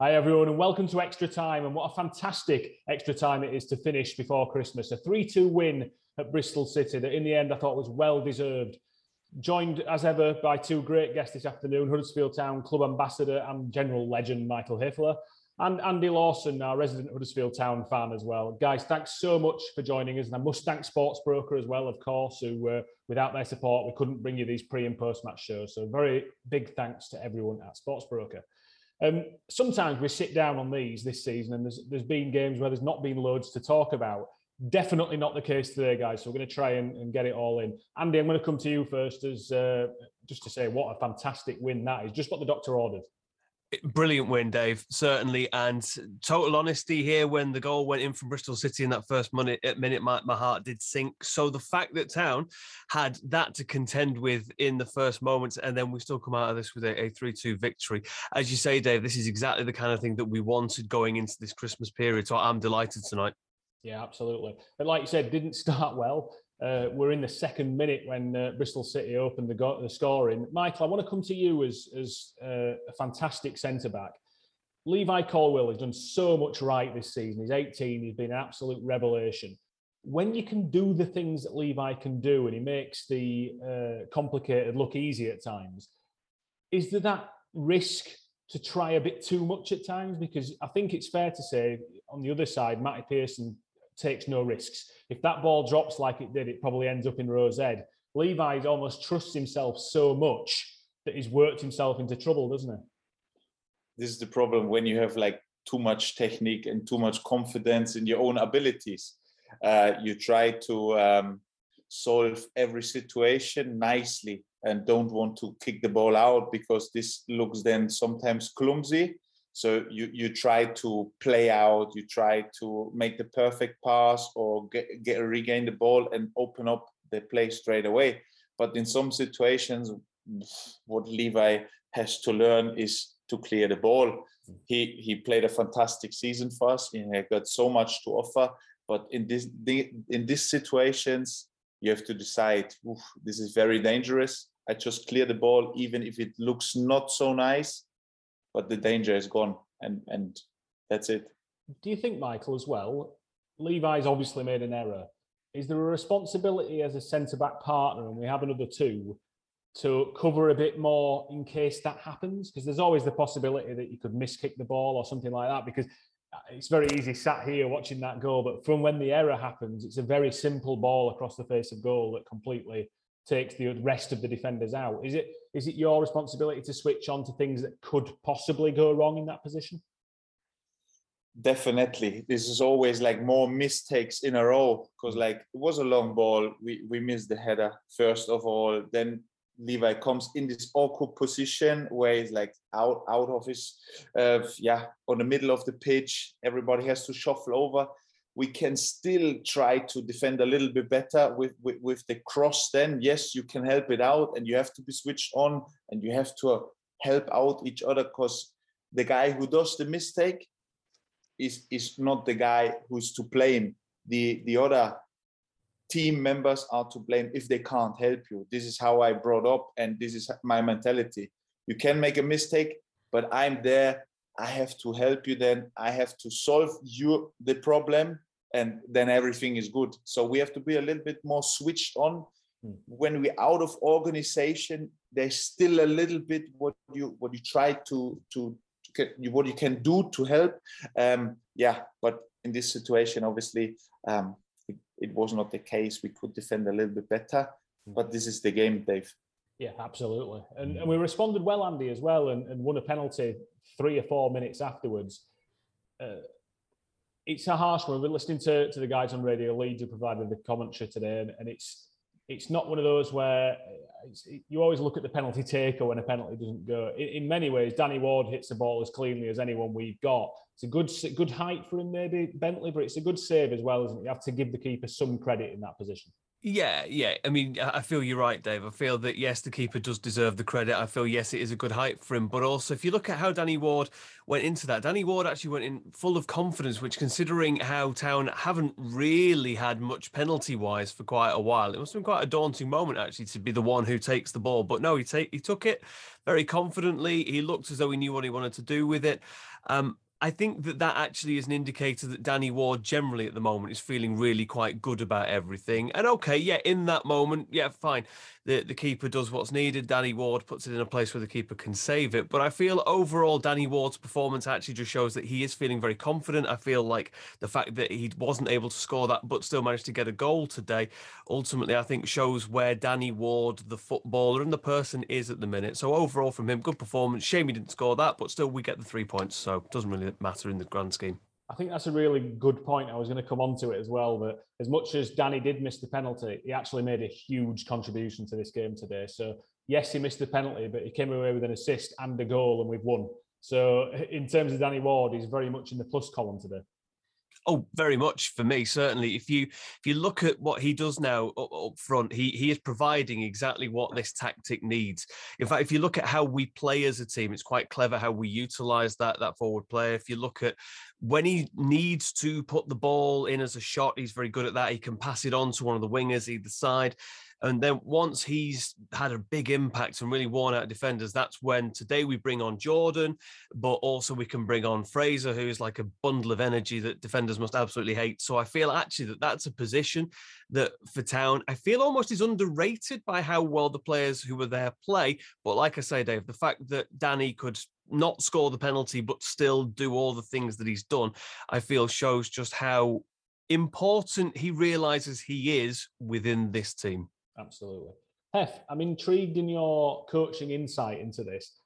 Hi, everyone, and welcome to Extra Time. And what a fantastic extra time it is to finish before Christmas. A 3 2 win at Bristol City that, in the end, I thought was well deserved. Joined, as ever, by two great guests this afternoon Huddersfield Town club ambassador and general legend Michael Hefele, and Andy Lawson, our resident Huddersfield Town fan as well. Guys, thanks so much for joining us. And I must thank Sportsbroker as well, of course, who, uh, without their support, we couldn't bring you these pre and post match shows. So, very big thanks to everyone at Sportsbroker. Um, sometimes we sit down on these this season, and there's there's been games where there's not been loads to talk about. Definitely not the case today, guys. So we're going to try and, and get it all in. Andy, I'm going to come to you first, as uh, just to say what a fantastic win that is. Just what the doctor ordered. Brilliant win, Dave. Certainly, and total honesty here. When the goal went in from Bristol City in that first minute, eh, minute my, my heart did sink. So the fact that Town had that to contend with in the first moments, and then we still come out of this with a, a three-two victory, as you say, Dave. This is exactly the kind of thing that we wanted going into this Christmas period. So I'm delighted tonight. Yeah, absolutely. But like you said, didn't start well. Uh, we're in the second minute when uh, Bristol City opened the, go- the scoring. Michael, I want to come to you as, as uh, a fantastic centre back. Levi Colwill has done so much right this season. He's 18, he's been an absolute revelation. When you can do the things that Levi can do and he makes the uh, complicated look easy at times, is there that risk to try a bit too much at times? Because I think it's fair to say, on the other side, Matty Pearson takes no risks. If that ball drops like it did, it probably ends up in row Z. Levi almost trusts himself so much that he's worked himself into trouble, doesn't he? This is the problem when you have like too much technique and too much confidence in your own abilities. Uh, you try to um, solve every situation nicely and don't want to kick the ball out because this looks then sometimes clumsy so you you try to play out, you try to make the perfect pass or get, get regain the ball and open up the play straight away. But in some situations, what Levi has to learn is to clear the ball. Mm. He he played a fantastic season for us. He got so much to offer. But in this in these situations, you have to decide. this is very dangerous. I just clear the ball, even if it looks not so nice but the danger is gone, and and that's it. Do you think, Michael, as well? Levi's obviously made an error. Is there a responsibility as a centre back partner, and we have another two, to cover a bit more in case that happens? Because there's always the possibility that you could miskick the ball or something like that. Because uh, it's very easy sat here watching that goal, but from when the error happens, it's a very simple ball across the face of goal that completely takes the rest of the defenders out. Is it is it your responsibility to switch on to things that could possibly go wrong in that position? Definitely. This is always like more mistakes in a row because like it was a long ball. We we missed the header first of all. Then Levi comes in this awkward position where he's like out out of his uh, yeah on the middle of the pitch. Everybody has to shuffle over we can still try to defend a little bit better with, with, with the cross then. Yes you can help it out and you have to be switched on and you have to uh, help out each other because the guy who does the mistake is is not the guy who's to blame. The the other team members are to blame if they can't help you. This is how i brought up and this is my mentality. You can make a mistake but i'm there. I have to help you then. I have to solve you the problem and then everything is good. So we have to be a little bit more switched on. Mm. When we're out of organization, there's still a little bit what you what you try to to, to what you can do to help. Um, yeah, but in this situation, obviously, um, it, it, was not the case. We could defend a little bit better, mm. but this is the game, Dave. Yeah, absolutely. And, and we responded well, Andy, as well, and, and won a penalty three or four minutes afterwards. Uh, it's a harsh one. We're listening to, to the guys on Radio Leeds who provided the commentary today, and, and it's it's not one of those where uh, you always look at the penalty taker when a penalty doesn't go. In, in, many ways, Danny Ward hits the ball as cleanly as anyone we've got. It's a good good height for him, maybe Bentley, but it's a good save as well, isn't it? You have to give the keeper some credit in that position. Yeah, yeah. I mean, I feel you're right, Dave. I feel that yes, the keeper does deserve the credit. I feel yes, it is a good height for him. But also, if you look at how Danny Ward went into that, Danny Ward actually went in full of confidence, which, considering how Town haven't really had much penalty wise for quite a while, it must have been quite a daunting moment actually to be the one who takes the ball. But no, he take he took it very confidently. He looked as though he knew what he wanted to do with it. Um, I think that that actually is an indicator that Danny Ward generally at the moment is feeling really quite good about everything. And okay, yeah, in that moment, yeah, fine the, the keeper does what's needed. Danny Ward puts it in a place where the keeper can save it. But I feel overall, Danny Ward's performance actually just shows that he is feeling very confident. I feel like the fact that he wasn't able to score that, but still managed to get a goal today, ultimately, I think shows where Danny Ward, the footballer and the person, is at the minute. So overall, from him, good performance. Shame he didn't score that, but still, we get the three points. So it doesn't really matter in the grand scheme. I think that's a really good point. I was going to come on to it as well. That as much as Danny did miss the penalty, he actually made a huge contribution to this game today. So yes, he missed the penalty, but he came away with an assist and a goal, and we've won. So in terms of Danny Ward, he's very much in the plus column today. Oh, very much for me, certainly. If you if you look at what he does now up, up, front, he he is providing exactly what this tactic needs. In fact, if you look at how we play as a team, it's quite clever how we utilize that that forward player. If you look at when he needs to put the ball in as a shot, he's very good at that. He can pass it on to one of the wingers either side. And then once he's had a big impact and really worn out defenders, that's when today we bring on Jordan, but also we can bring on Fraser, who's like a bundle of energy that defenders must absolutely hate. So I feel actually that that's a position that for Town, I feel almost is underrated by how well the players who were there play. But like I say, Dave, the fact that Danny could not score the penalty, but still do all the things that he's done, I feel shows just how important he realizes he is within this team. Absolutely. Hef, I'm intrigued in your coaching insight into this.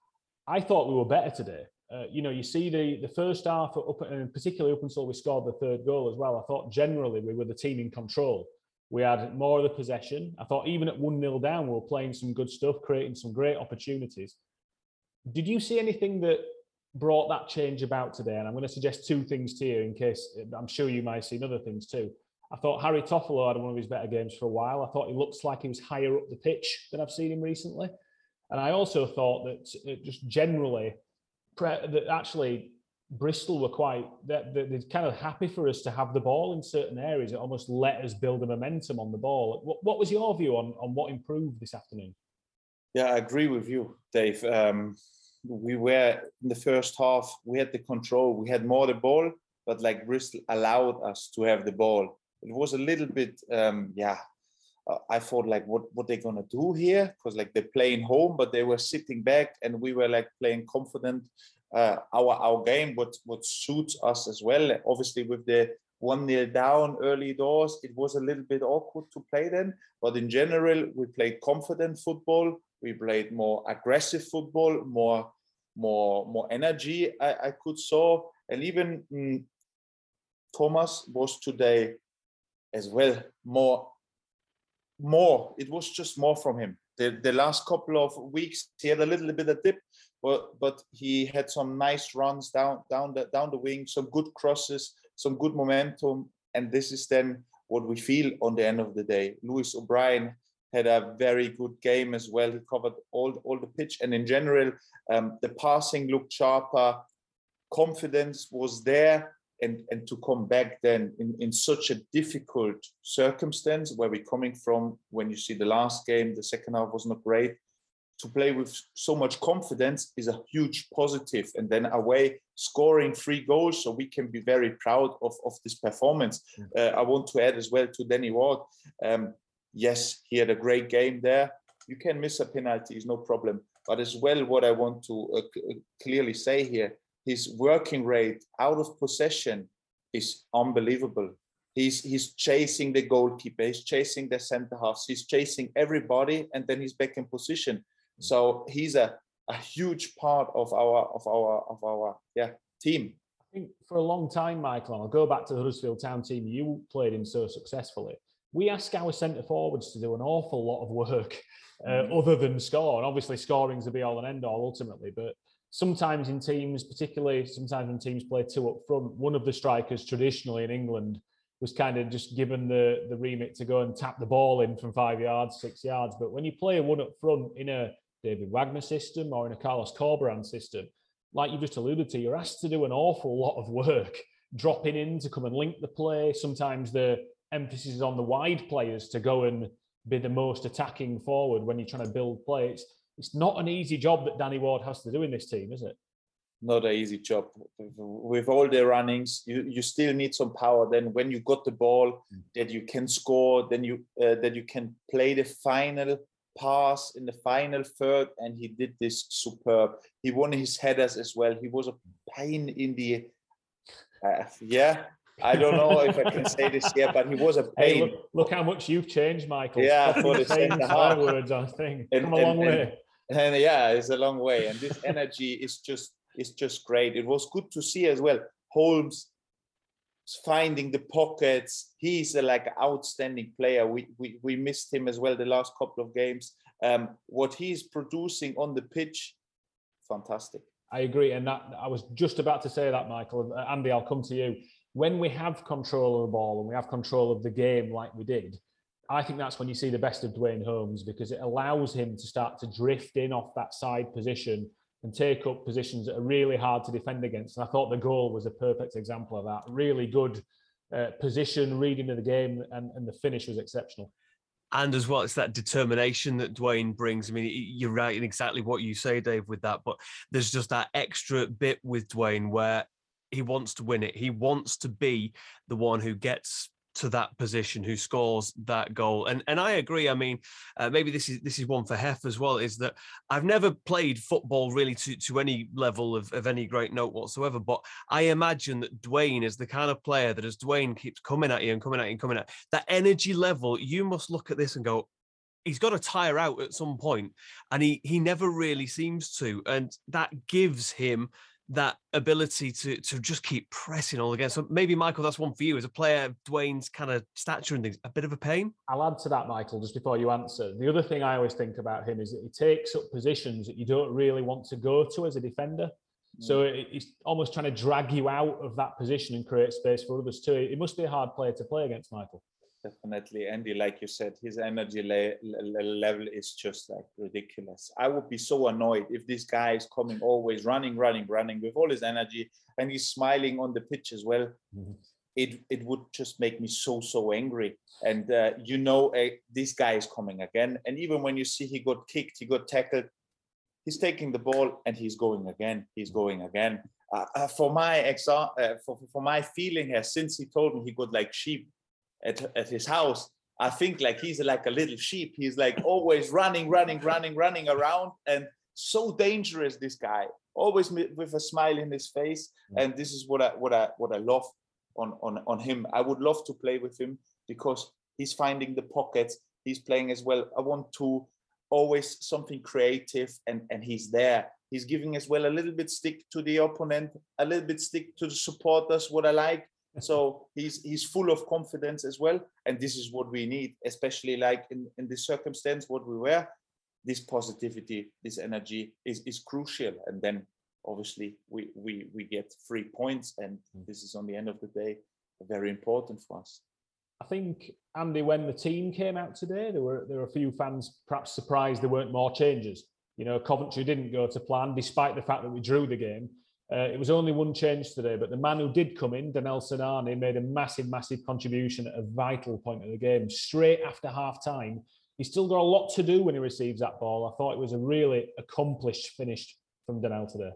I thought we were better today. Uh, you know, you see the the first half up, and particularly up until we scored the third goal as well. I thought generally we were the team in control. We had more of the possession. I thought even at one 0 down, we were playing some good stuff, creating some great opportunities. Did you see anything that brought that change about today? And I'm going to suggest two things to you in case I'm sure you might seen other things too. I thought Harry Toffolo had one of his better games for a while. I thought he looks like he was higher up the pitch than I've seen him recently. And I also thought that uh, just generally, that actually Bristol were quite that they're kind of happy for us to have the ball in certain areas. It almost let us build a momentum on the ball. What, what was your view on on what improved this afternoon? Yeah, I agree with you, Dave. Um, we were in the first half. We had the control. We had more the ball, but like Bristol allowed us to have the ball it was a little bit um, yeah uh, i thought like what what they're gonna do here? Because like they're playing home but they were sitting back and we were like playing confident uh, our our game what what suits us as well. Obviously with the one nil down early doors it was a little bit awkward to play then but in general we played confident football. We played more aggressive football more more more energy i, I could saw. And even mm, thomas was today as well more more it was just more from him. The, the last couple of weeks he had a little bit of dip but but he had some nice runs down down the down the wing some good crosses some good momentum and this is then what we feel on the end of the day. Lewis o'brien had a very good game as well. He covered all all the pitch and in general um, the passing looked sharper. Confidence was there and, and to come back then in, in such a difficult circumstance where we're coming from when you see the last game, the second half was not great. To play with so much confidence is a huge positive, and then away scoring three goals, so we can be very proud of, of this performance. Mm. Uh, I want to add as well to Danny Ward. Um, yes, he had a great game there. You can miss a penalty, is no problem. But as well, what I want to uh, clearly say here his working rate out of possession is unbelievable. He's he's chasing the goalkeeper, he's chasing the centre halves, he's chasing everybody, and then he's back in position. Mm. So he's a, a huge part of our of our of our yeah team. I think for a long time, Michael, and I'll go back to the Huddersfield Town team you played in so successfully. We ask our centre forwards to do an awful lot of work uh, mm. other than score. And obviously, scoring's the be all and end all ultimately, but sometimes in teams, particularly sometimes when teams play two up front, one of the strikers traditionally in England was kind of just given the the remit to go and tap the ball in from five yards, six yards. But when you play a one up front in a David Wagner system or in a Carlos Corberán system, like you just alluded to, you're asked to do an awful lot of work dropping in to come and link the play. Sometimes the emphasis is on the wide players to go and be the most attacking forward when you're trying to build play. It's, it's not an easy job that Danny Ward has to do in this team, is it? Not an easy job. With all the runnings, you, you still need some power. Then when you got the ball, mm. that you can score, then you uh, that you can play the final pass in the final third, and he did this superb. He won his headers as well. He was a pain in the uh, yeah. I don't know if I can say this yet, but he was a pain. Hey, look, look, how much you've changed, Michael. Yeah, for the half. words, I think. And, Come a long and, way. And, and yeah, it's a long way. And this energy is just is just great. It was good to see as well. Holmes finding the pockets. He's a, like outstanding player. We, we we missed him as well the last couple of games. Um, what he's producing on the pitch, fantastic. I agree, and that I was just about to say that, Michael. Andy, I'll come to you. When we have control of the ball and we have control of the game like we did, I think that's when you see the best of Duane Holmes because it allows him to start to drift in off that side position and take up positions that are really hard to defend against. And I thought the goal was a perfect example of that. Really good uh, position, reading of the game, and, and the finish was exceptional. And as well, it's that determination that Duane brings. I mean, you're right in exactly what you say, Dave, with that. But there's just that extra bit with Duane where he wants to win it. He wants to be the one who gets to that position who scores that goal. And and I agree. I mean, uh, maybe this is this is one for Hef as well. Is that I've never played football really to to any level of, of any great note whatsoever. But I imagine that Duane is the kind of player that as Duane keeps coming at you and coming at you and coming at that energy level, you must look at this and go, he's got to tire out at some point and he he never really seems to and that gives him that ability to to just keep pressing all again. So maybe Michael, that's one for you as a player. Duane's kind of stature and things, a bit of a pain. I'll add to that, Michael, just before you answer. The other thing I always think about him is that he takes up positions that you don't really want to go to as a defender. Mm. So he's almost trying to drag you out of that position and create space for others too. It must be a hard player to play against, Michael definitely andy like you said his energy le- le- level is just like ridiculous. I would be so annoyed if this guy is coming always running running running with all his energy and he's smiling on the pitch as well. Mm-hmm. it it would just make me so so angry. And uh, you know uh, this guy is coming again. And even when you see he got kicked he got tackled he's taking the ball and he's going again. He's going again. Uh, uh for my exa- uh, for, for my feeling here since he told me he got like sheep at, at his house i think like he's like a little sheep. He's like always running running running running around and so dangerous this guy. Always with a smile in his face. Mm. and this is what i what i what i love on on on him. I would love to play with him because he's finding the pockets. He's playing as well. I want to always something creative and and he's there. He's giving as well a little bit stick to the opponent a little bit stick to the supporters what i like so he's he's full of confidence as well and this is what we need especially like in in this circumstance what we were this positivity this energy is is crucial and then obviously we we we get three points and mm. this is on the end of the day very important for us I think Andy, when the team came out today, there were there were a few fans perhaps surprised there weren't more changes. You know, Coventry didn't go to plan, despite the fact that we drew the game. Uh, it was only one change today, but the man who did come in, Danel Sinani, made a massive, massive contribution at a vital point of the game. Straight after half time, he's still got a lot to do when he receives that ball. I thought it was a really accomplished finish from Danel today.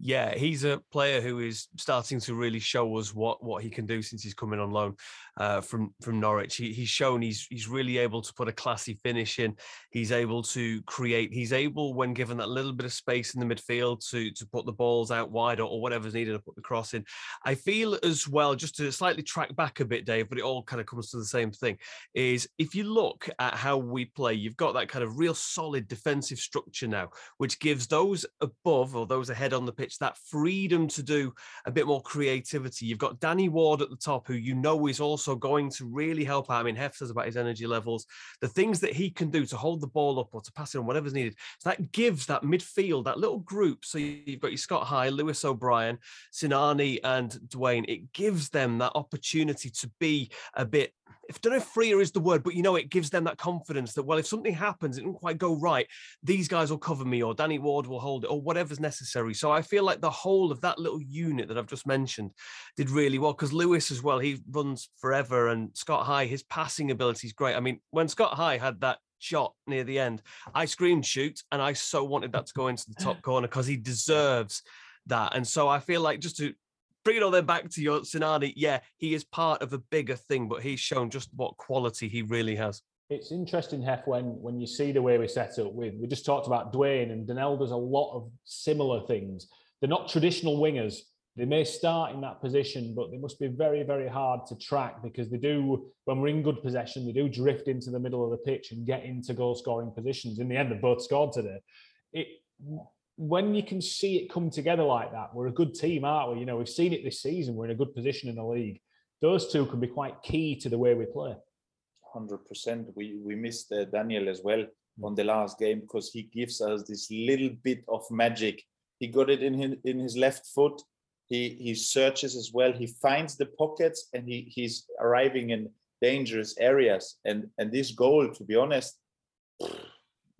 Yeah, he's a player who is starting to really show us what what he can do since he's coming on loan uh, from from Norwich. He, he's shown he's he's really able to put a classy finish in. He's able to create. He's able, when given that little bit of space in the midfield, to to put the balls out wide or, or whatever's needed to put the cross in. I feel as well, just to slightly track back a bit, Dave, but it all kind of comes to the same thing. Is if you look at how we play, you've got that kind of real solid defensive structure now, which gives those above or those ahead on the pitch pitch, that freedom to do a bit more creativity. You've got Danny Ward at the top, who you know is also going to really help out. I mean, Hef says about his energy levels, the things that he can do to hold the ball up or to pass it on, whatever's needed. So that gives that midfield, that little group. So you've got your Scott High, Lewis O'Brien, Sinani, and Duane. It gives them that opportunity to be a bit if I don't know if freer is the word, but you know, it gives them that confidence that, well, if something happens, it didn't quite go right, these guys will cover me or Danny Ward will hold it or whatever's necessary. So I feel like the whole of that little unit that I've just mentioned did really well because Lewis as well, he runs forever and Scott High, his passing ability is great. I mean, when Scott High had that shot near the end, I screamed shoot and I so wanted that to go into the top corner because he deserves that. And so I feel like just to bring it all then back to your Sinani. Yeah, he is part of a bigger thing, but he's shown just what quality he really has. It's interesting, Hef, when when you see the way we set up with. We just talked about Duane and Danel does a lot of similar things. They're not traditional wingers. They may start in that position, but they must be very, very hard to track because they do, when we're in good possession, they do drift into the middle of the pitch and get into goal scoring positions. In the end, they both scored today. It when you can see it come together like that, we're a good team, aren't we? You know, we've seen it this season. We're in a good position in the league. Those two can be quite key to the way we play. Hundred percent. We we missed uh, Daniel as well on the last game because he gives us this little bit of magic. He got it in his, in his left foot. He he searches as well. He finds the pockets and he he's arriving in dangerous areas. And and this goal, to be honest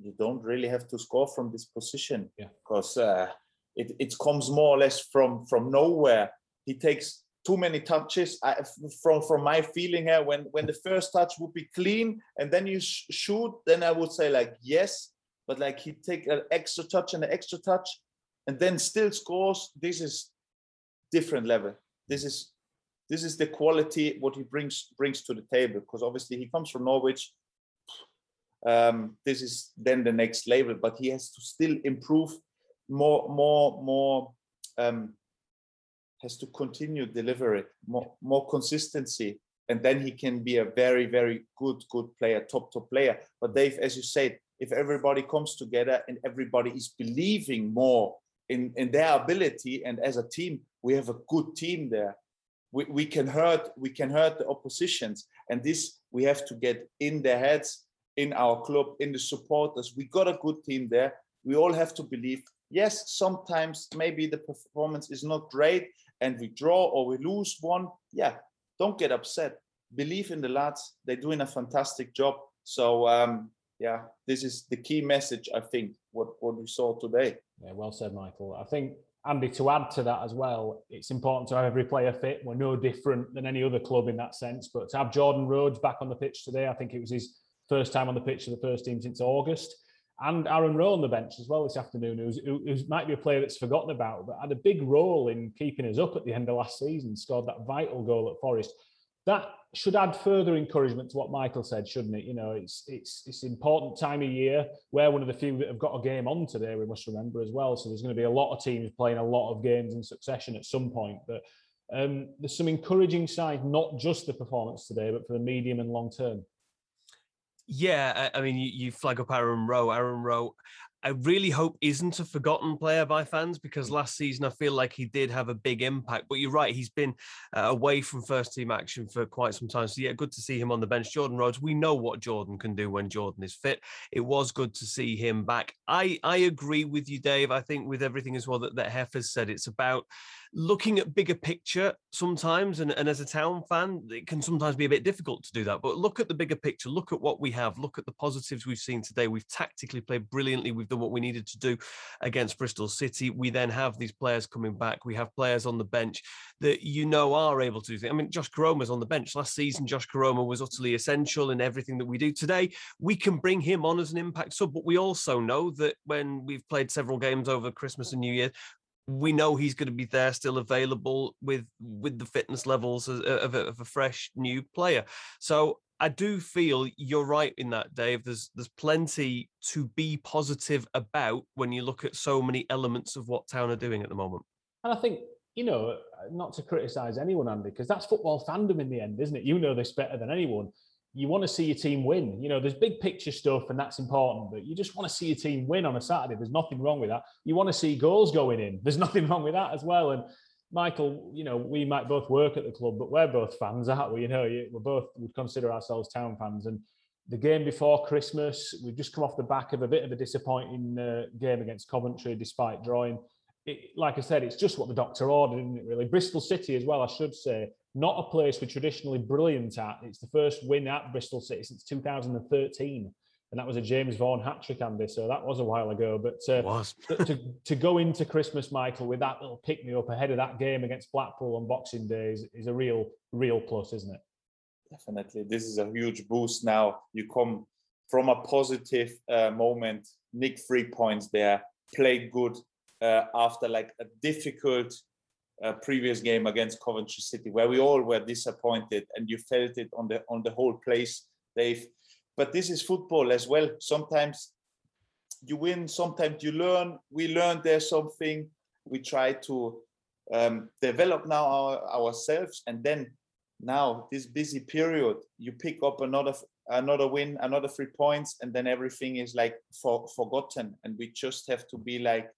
you don't really have to score from this position because yeah. uh, it, it comes more or less from from nowhere. He takes too many touches. I, from from my feeling here, when when the first touch would be clean and then you sh- shoot, then I would say like yes, but like he take an extra touch and an extra touch, and then still scores. This is different level. This is this is the quality what he brings brings to the table because obviously he comes from Norwich um, this is then the next level but he has to still improve more more more um, has to continue deliver it more more consistency and then he can be a very very good good player top top player but dave as you said if everybody comes together and everybody is believing more in in their ability and as a team we have a good team there we, we can hurt we can hurt the oppositions and this we have to get in their heads in our club, in the supporters. We got a good team there. We all have to believe. Yes, sometimes maybe the performance is not great and we draw or we lose one. Yeah, don't get upset. Believe in the lads. They're doing a fantastic job. So um, yeah, this is the key message I think what what we saw today. Yeah, well said, Michael. I think Andy, to add to that as well, it's important to have every player fit. We're no different than any other club in that sense. But to have Jordan Rhodes back on the pitch today, I think it was his first time on the pitch of the first team since August. And Aaron Rowe on the bench as well this afternoon, who might be a player that's forgotten about, but had a big role in keeping us up at the end of last season, scored that vital goal at Forest. That should add further encouragement to what Michael said, shouldn't it? You know, it's it's it's important time of year. We're one of the few that have got a game on today. We must remember as well. So there's going to be a lot of teams playing a lot of games in succession at some point. But um, there's some encouraging signs, not just the performance today, but for the medium and long term. Yeah, I, mean, you, you flag up Aaron Rowe. Aaron Rowe, I really hope isn't a forgotten player by fans because mm. last season I feel like he did have a big impact. But you're right, he's been uh, away from first team action for quite some time. So yeah, good to see him on the bench. Jordan Rhodes, we know what Jordan can do when Jordan is fit. It was good to see him back. I I agree with you, Dave. I think with everything as well that that has said, it's about looking at bigger picture sometimes and, and as a town fan it can sometimes be a bit difficult to do that but look at the bigger picture look at what we have look at the positives we've seen today. We've tactically played brilliantly we've done what we needed to do against bristol city. We then have these players coming back. We have players on the bench that you know are able to do. Things. i mean josh Koroma's on the bench. Last season josh Koroma was utterly essential in everything that we do. Today we can bring him on as an impact sub but we also know that when we've played several games over christmas and new year we know he's going to be there still available with with the fitness levels of, of, a, of, a, fresh new player. So i do feel you're right in that dave. There's there's plenty to be positive about when you look at so many elements of what town are doing at the moment. And i think you know uh, not to criticize anyone andy because that's football fandom in the end isn't it? You know this better than anyone you want to see your team win. You know, there's big picture stuff, and that's important, but you just want to see your team win on a Saturday. There's nothing wrong with that. You want to see goals going in. There's nothing wrong with that as well. And Michael, you know, we might both work at the club, but we're both fans, aren't we? You know, we're both would consider ourselves town fans. And the game before Christmas, we've just come off the back of a bit of a disappointing uh, game against Coventry, despite drawing. It, like I said, it's just what the doctor ordered, isn't it? Really, Bristol City as well. I should say, not a place we're traditionally brilliant at. It's the first win at Bristol City since 2013 and that was a James Vaughan hat trick, Andy. So that was a while ago. But uh, to, to go into Christmas, Michael, with that little pick me up ahead of that game against Blackpool on Boxing Day is, is a real, real plus, isn't it? Definitely. This is a huge boost now. You come from a positive uh, moment, nick three points there, played good uh, after like a difficult uh, previous game against Coventry City, where we all were disappointed, and you felt it on the on the whole place, Dave but this is football as well. Sometimes you win, sometimes you learn. We learn there's something. We try to um, develop now our, ourselves, and then now this busy period, you pick up another another win, another three points, and then everything is like for, forgotten, and we just have to be like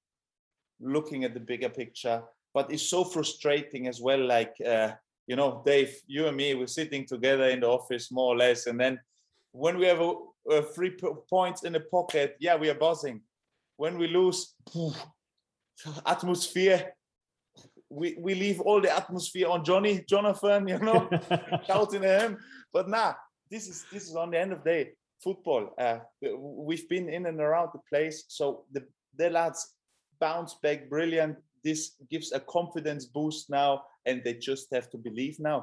looking at the bigger picture. But it's so frustrating as well. Like uh, you know, Dave, you and me, we're sitting together in the office more or less, and then when we have a, a three points in the pocket, yeah, we are buzzing. When we lose, atmosphere, we, we leave all the atmosphere on Johnny, Jonathan, you know, shouting at him. But nah, this is this is on the end of the day football. Uh, we've been in and around the place, so the the lads bounce back brilliant. This gives a confidence boost now, and they just have to believe now.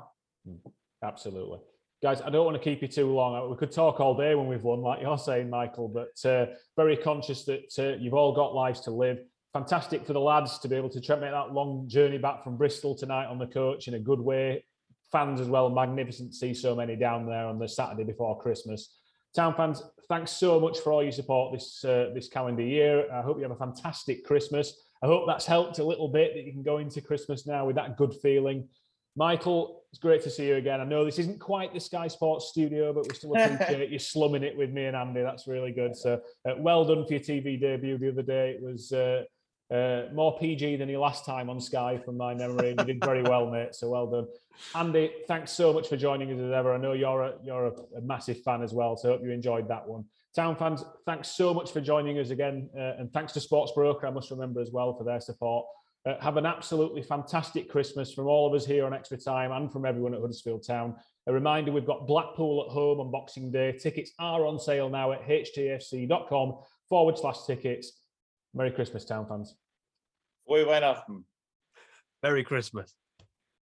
Absolutely guys, I don't want to keep you too long. We could talk all day when we've won, like you're saying, Michael, but uh, very conscious that uh, you've all got lives to live. Fantastic for the lads to be able to make that long journey back from Bristol tonight on the coach in a good way. Fans as well, magnificent to see so many down there on the Saturday before Christmas. Town fans, thanks so much for all your support this uh, this calendar year. I hope you have a fantastic Christmas. I hope that's helped a little bit that you can go into Christmas now with that good feeling. Michael, it's great to see you again. I know this isn't quite the Sky Sports studio, but we still appreciate you slumming it with me and Andy. That's really good. So, uh, well done for your TV debut the other day. It was uh, uh, more PG than your last time on Sky, from my memory. You did very well, mate. So, well done, Andy. Thanks so much for joining us as ever. I know you're a, you're a, a massive fan as well. So, hope you enjoyed that one. Town fans, thanks so much for joining us again, uh, and thanks to Sports Broker. I must remember as well for their support. Uh, have an absolutely fantastic Christmas from all of us here on Extra Time and from everyone at Huddersfield Town. A reminder we've got Blackpool at home on Boxing Day. Tickets are on sale now at htfc.com forward slash tickets. Merry Christmas, Town fans. We Frohe Weihnachten. Merry Christmas.